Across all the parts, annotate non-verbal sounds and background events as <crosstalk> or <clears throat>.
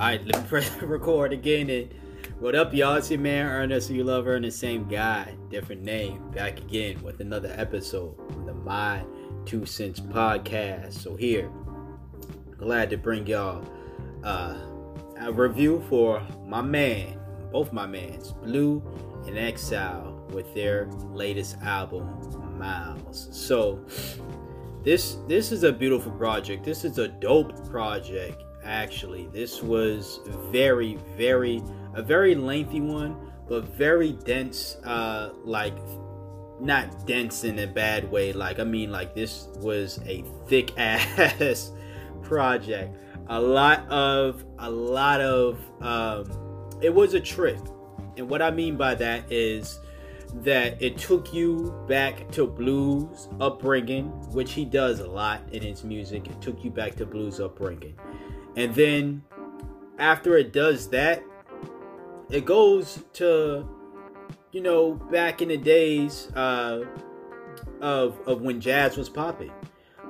Alright, let me press <laughs> record again. And what up, y'all? It's your man Ernest. You love Ernest, same guy, different name. Back again with another episode of the My Two Cents podcast. So here, glad to bring y'all uh, a review for my man, both my mans, Blu and Exile, with their latest album, Miles. So this this is a beautiful project. This is a dope project actually. This was very, very, a very lengthy one, but very dense, uh, like, not dense in a bad way. Like, I mean, like, this was a thick <laughs> ass project. A lot of, a lot of, um, it was a trip. And what I mean by that is, that it took you back to Blu's upbringing, which he does a lot in his music. It took you back to Blu's upbringing. And then after it does that, it goes to, you know, back in the days uh, of of when jazz was popping,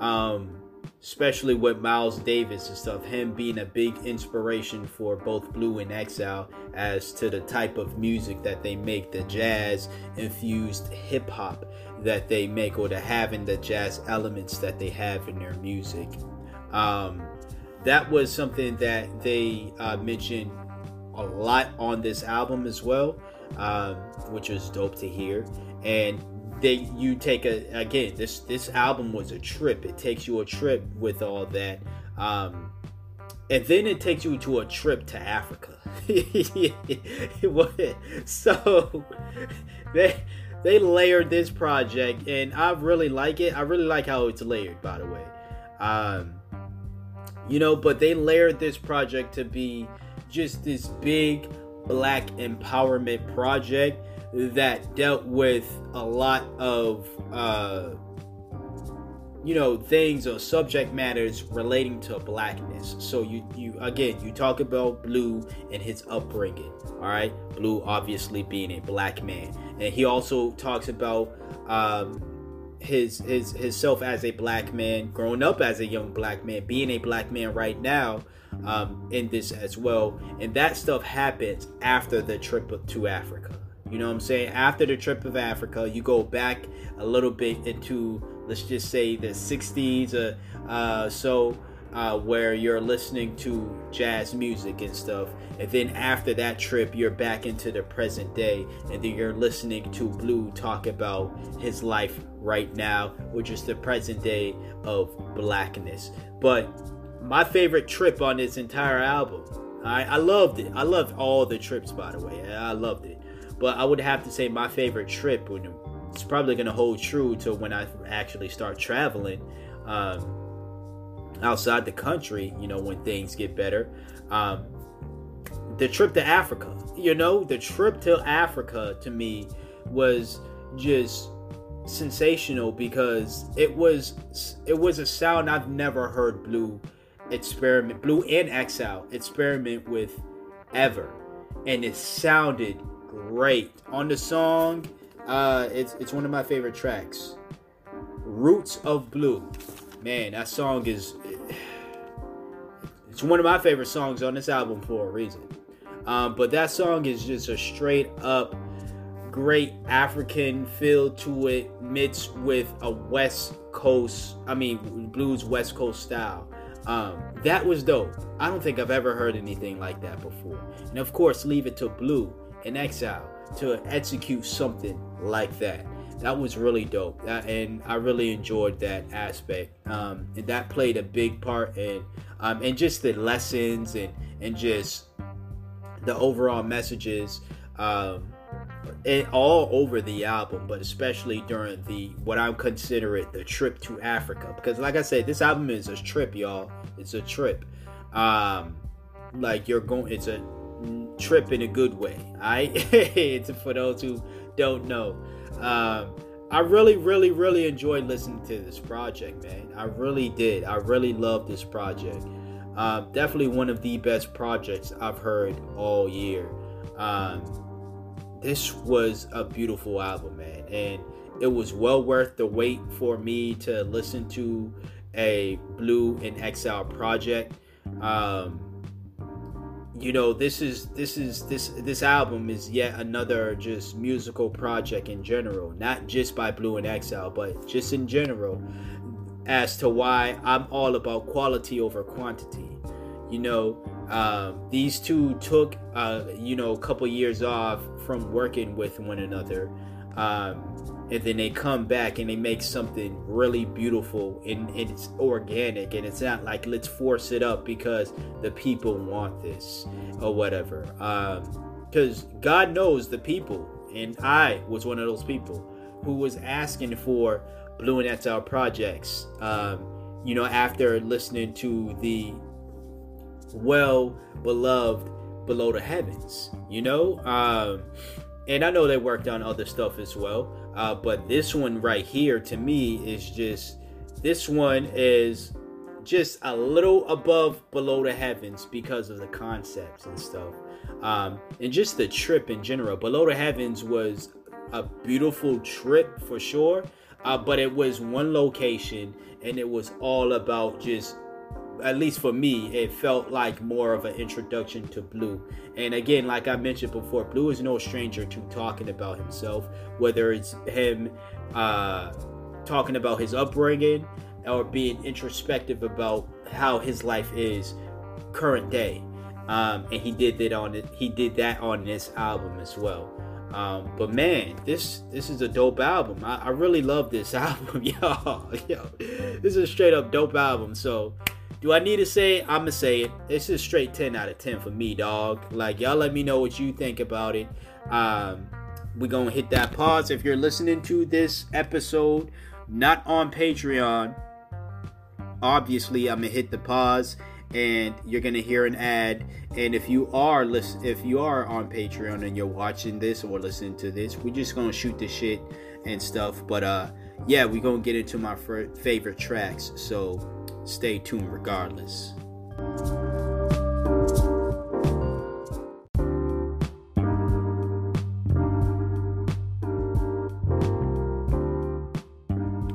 um, especially with Miles Davis and stuff. Him being a big inspiration for both Blu and Exile as to the type of music that they make, the jazz infused hip hop that they make, or the having the jazz elements that they have in their music. Um, that was something that they uh, mentioned a lot on this album as well, um, which was dope to hear. And they you take a again this this album was a trip. It takes you a trip with all that, um, and then it takes you to a trip to Africa. <laughs> so they they layered this project, and I really like it. I really like how it's layered, by the way. Um, you know, but they layered this project to be just this big black empowerment project that dealt with a lot of uh you know things or subject matters relating to blackness. So you you again you talk about Blu and his upbringing all right? Blu obviously being a black man. And he also talks about um his his his self as a black man, growing up as a young black man, being a black man right now um, in this as well, and that stuff happens after the trip to Africa. You know what I'm saying? After the trip of Africa, you go back a little bit into let's just say the 60s, uh, uh so uh, where you're listening to jazz music and stuff. And then after that trip, you're back into the present day, and then you're listening to Blu talk about his life right now, which is the present day of blackness. But my favorite trip on this entire album, I, I loved it. I loved all the trips, by the way. I loved it. But I would have to say my favorite trip, when it's probably going to hold true to when I actually start traveling. Um, outside the country, you know, when things get better. Um, the trip to Africa, you know, the trip to Africa to me was just sensational because it was it was a sound I've never heard Blu experiment Blu and Exile experiment with ever and it sounded great on the song uh it's it's one of my favorite tracks Roots of Blue. man that song is it's one of my favorite songs on this album for a reason. Um, but that song is just a straight up great African feel to it, mixed with a West Coast, I mean, Blu's West Coast style. Um, that was dope. I don't think I've ever heard anything like that before. And of course, leave it to Blu and Exile to execute something like that that was really dope. That, and i really enjoyed that aspect. Um, and that played a big part in um, and just the lessons and and just the overall messages um, and all over the album but especially during the what i consider it the trip to africa. Because like i said this album is a trip y'all. It's a trip. Um like you're going it's a trip in a good way I <laughs> it's for those who don't know um, I really, really, really enjoyed listening to this project, man. I really did. I really love this project. Um, definitely one of the best projects I've heard all year. Um, this was a beautiful album, man, and it was well worth the wait for me to listen to a Blu and Exile project. Um, you know this is this is this this album is yet another just musical project in general not just by Blu and exile but just in general as to why i'm all about quality over quantity. You know um, these two took uh, you know a couple years off from working with one another. Um, and then they come back and they make something really beautiful and, and, it's organic and it's not like let's force it up because the people want this or whatever. Because um, god knows the people and i was one of those people who was asking for Blu and exile projects. Um, you know after listening to the well beloved below the heavens you know? Um, and i know they worked on other stuff as well uh, but this one right here to me is just this one is just a little above below the heavens because of the concepts and stuff. Um, and just the trip in general. Below the heavens was a beautiful trip for sure. Uh, but it was one location and it was all about just at least for me, it felt like more of an introduction to Blu. And again, like I mentioned before, Blu is no stranger to talking about himself, whether it's him uh, talking about his upbringing or being introspective about how his life is current day. Um, and he did that on. He did that on this album as well. Um, but man, this this is a dope album. I, I really love this <laughs> album, yo, yo. This is a straight up dope album. So do I need to say it? I'ma say it. This is straight 10 out of 10 for me, dog. Like y'all let me know what you think about it. Um, we're gonna hit that pause. If you're listening to this episode not on Patreon, obviously I'm gonna hit the pause and you're gonna hear an ad. And if you are listen, if you are on Patreon and you're watching this or listening to this, we're just gonna shoot the shit and stuff. But uh, yeah, we're gonna get into my favorite tracks. So Stay tuned regardless.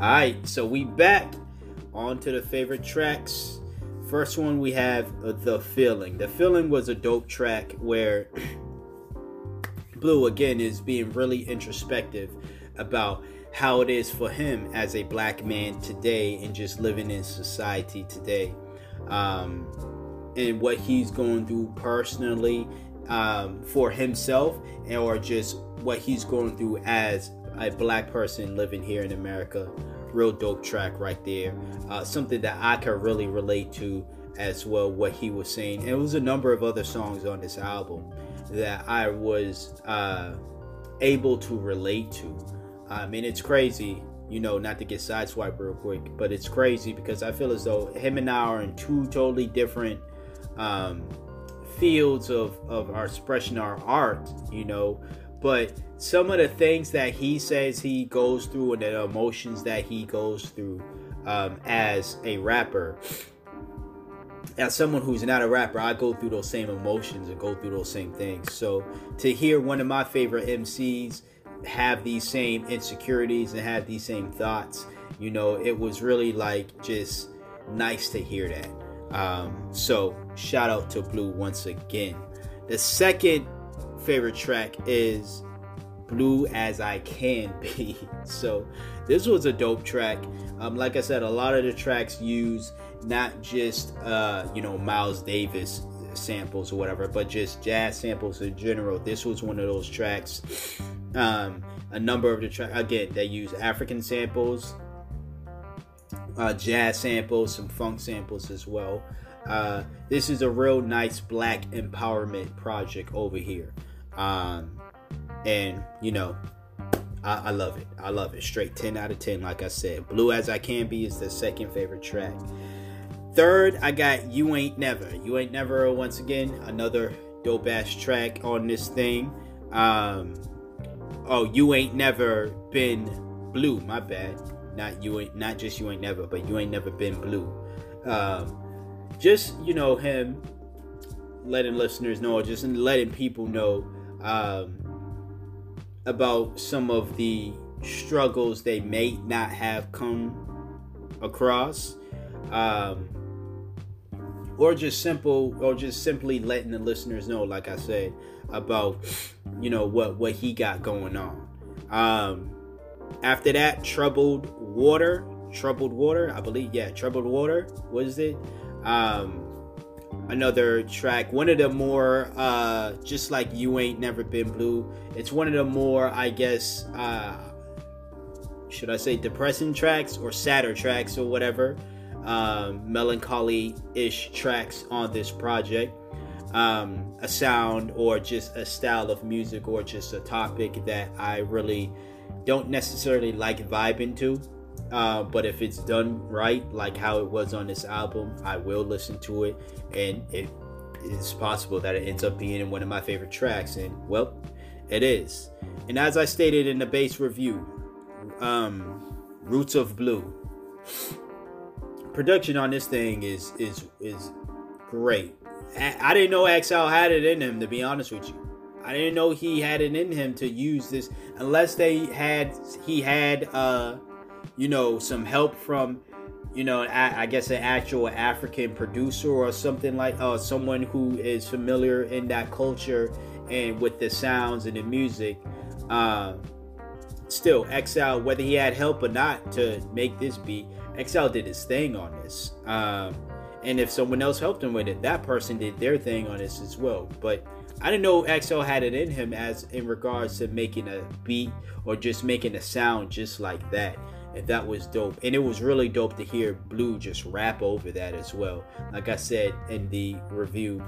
Alright, so we back on to the favorite tracks. First one we have uh, The Feeling. The Feeling was a dope track where <clears throat> Blu again is being really introspective about how it is for him as a black man today and just living in society today. Um, and what he's going through personally um, for himself or just what he's going through as a black person living here in america. Real dope track right there. Uh, something that i can really relate to as well what he was saying. And it was a number of other songs on this album that i was uh, able to relate to I mean, it's crazy, you know, not to get sideswiped real quick, but it's crazy because I feel as though him and I are in two totally different um, fields of, of our expression, our art, you know. But some of the things that he says he goes through and the emotions that he goes through um, as a rapper, as someone who's not a rapper, I go through those same emotions and go through those same things. So to hear one of my favorite MCs have these same insecurities and have these same thoughts. You know, it was really like just nice to hear that. Um, so shout out to Blu once again. The second favorite track is Blue as I Can Be. <laughs> So this was a dope track. Um, like I said, a lot of the tracks use not just uh, you know Miles Davis samples or whatever, but just jazz samples in general. This was one of those tracks. Um, a number of the tracks, again, they use African samples, uh, jazz samples, some funk samples as well. Uh, this is a real nice black empowerment project over here. Um, and, you know, I, I, love it. I love it. Straight 10 out of 10, like I said. Blue as I Can Be is the second favorite track. Third, I got You Ain't Never. You Ain't Never, once again, another dope ass track on this thing. Um, oh, You Ain't Never Been Blue. My bad. Not you ain't not just you ain't never, but you ain't never been blue. Um, just you know him letting listeners know, just letting people know um, about some of the struggles they may not have come across. Um, or just simple or just simply letting the listeners know like i said about you know what what he got going on. Um after that troubled water troubled water i believe yeah troubled water what is it? Um another track one of the more uh just like you ain't never been blue. It's one of the more i guess uh should i say depressing tracks or sadder tracks or whatever um, melancholy-ish tracks on this project um, a sound or just a style of music or just a topic that i really don't necessarily like vibing to uh, but if it's done right, like how it was on this album, I will listen to it, and it is possible that it ends up being one of my favorite tracks. And well, it is. And as I stated in the base review, um, Roots of Blue, production on this thing is is is great. I didn't know Exile had it in him, to be honest with you. I didn't know he had it in him to use this, unless they had he had. uh you know, some help from, you know, I guess an actual African producer or something like, uh, someone who is familiar in that culture and with the sounds and the music. Uh, still, Exile, whether he had help or not to make this beat, Exile did his thing on this. Um, and if someone else helped him with it, that person did their thing on this as well. But I didn't know Exile had it in him as in regards to making a beat or just making a sound just like that and that was dope. And it was really dope to hear Blu just rap over that as well. Like I said in the review,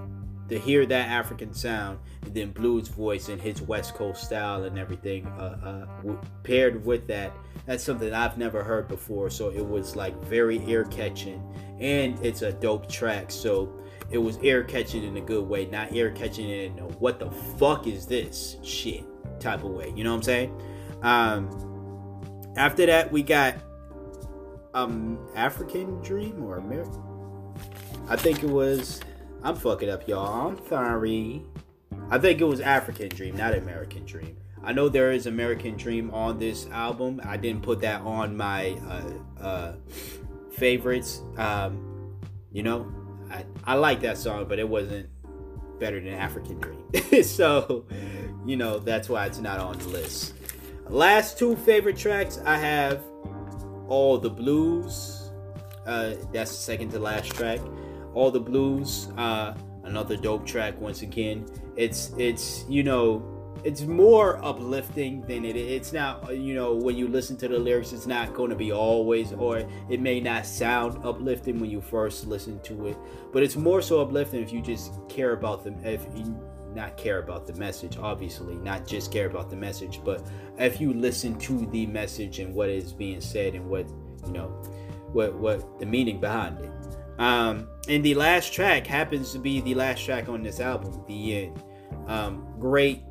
to hear that African sound and then Blu's voice and his West Coast style and everything uh, uh, paired with that, that's something I've never heard before. So it was like very ear catching, and it's a dope track. So it was ear catching in a good way, not ear catching in a what the fuck is this shit type of way. You know what I'm saying? Um, after that, we got um African Dream or American. I think it was. I'm fucking up, y'all. I'm sorry. I think it was African Dream, not American Dream. I know there is American Dream on this album. I didn't put that on my uh, uh, favorites. Um, you know, I, I like that song, but it wasn't better than African Dream. <laughs> so, you know, that's why it's not on the list. Last two favorite tracks I have All the Blues. Uh, that's the second to last track. All the Blues. Uh, another dope track once again. It's it's you know it's more uplifting than it it's not you know when you listen to the lyrics it's not going to be always or it may not sound uplifting when you first listen to it but it's more so uplifting if you just care about them if you not care about the message, obviously, not just care about the message, but if you listen to the message and what is being said and what you know, what what the meaning behind it. Um, and the last track happens to be the last track on this album, the end. Um, great.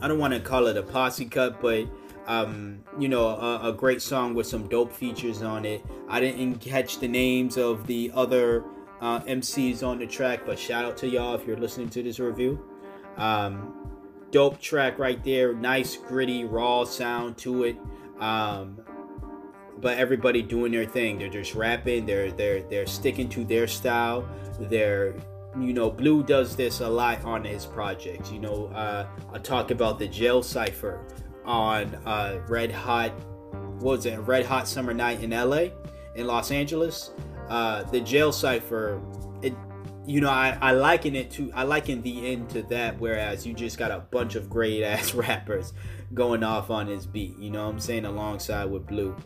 I don't want to call it a posse cut, but um, you know, a, a, great song with some dope features on it. I didn't catch the names of the other uh, MCs on the track, but shout out to y'all if you're listening to this review. Um, dope track right there, nice gritty raw sound to it. Um, but everybody doing their thing. They're just rapping. They're they're they're sticking to their style. They're you know, Blu does this a lot on his projects. You know, uh, I talk about the jail cipher on uh, Red Hot. What was it? Red Hot Summer Night in LA, in Los Angeles. Uh, the jail cipher it you know I, I liken it to i liken the end to that whereas you just got a bunch of great ass <laughs> rappers going off on his beat you know what i'm saying alongside with Blu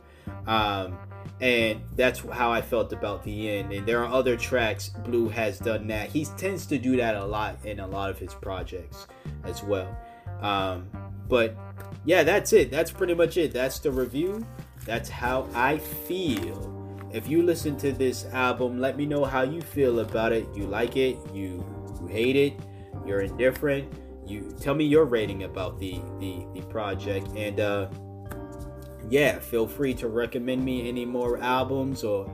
um, and that's how i felt about the end and there are other tracks Blu has done that he tends to do that a lot in a lot of his projects as well um, but yeah that's it that's pretty much it that's the review that's how i feel if you listen to this album, let me know how you feel about it. You like it? You, you hate it? You're indifferent? You tell me your rating about the the, the project and uh yeah, feel free to recommend me any more albums or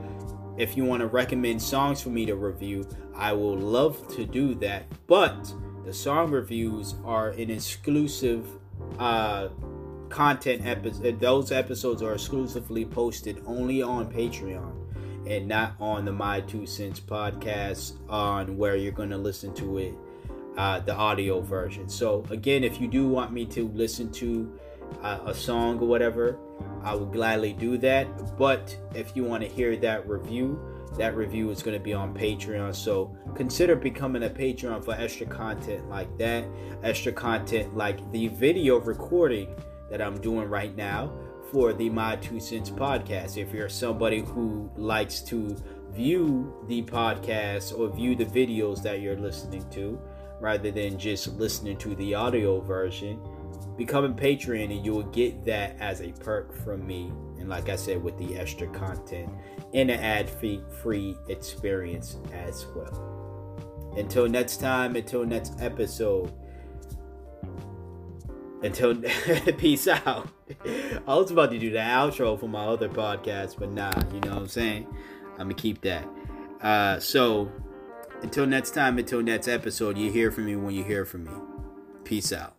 if you want to recommend songs for me to review, I will love to do that. But the song reviews are an exclusive uh content episode those episodes are exclusively posted only on patreon and not on the My Two Cents podcast on where you're going to listen to it, uh, the audio version. So, again, if you do want me to listen to uh, a song or whatever, I will gladly do that. But if you want to hear that review, that review is going to be on Patreon. So consider becoming a Patreon for extra content like that, extra content like the video recording that I'm doing right now for the My Two Cents podcast. If you're somebody who likes to view the podcast or view the videos that you're listening to rather than just listening to the audio version, become a Patreon and you will get that as a perk from me. And like I said, with the extra content and an ad free experience as well. Until next time, until next episode. Until <laughs> peace out. I was about to do the outro for my other podcast, but nah, you know what I'm saying? I'm gonna keep that. Uh, so until next time, until next episode, you hear from me when you hear from me. Peace out.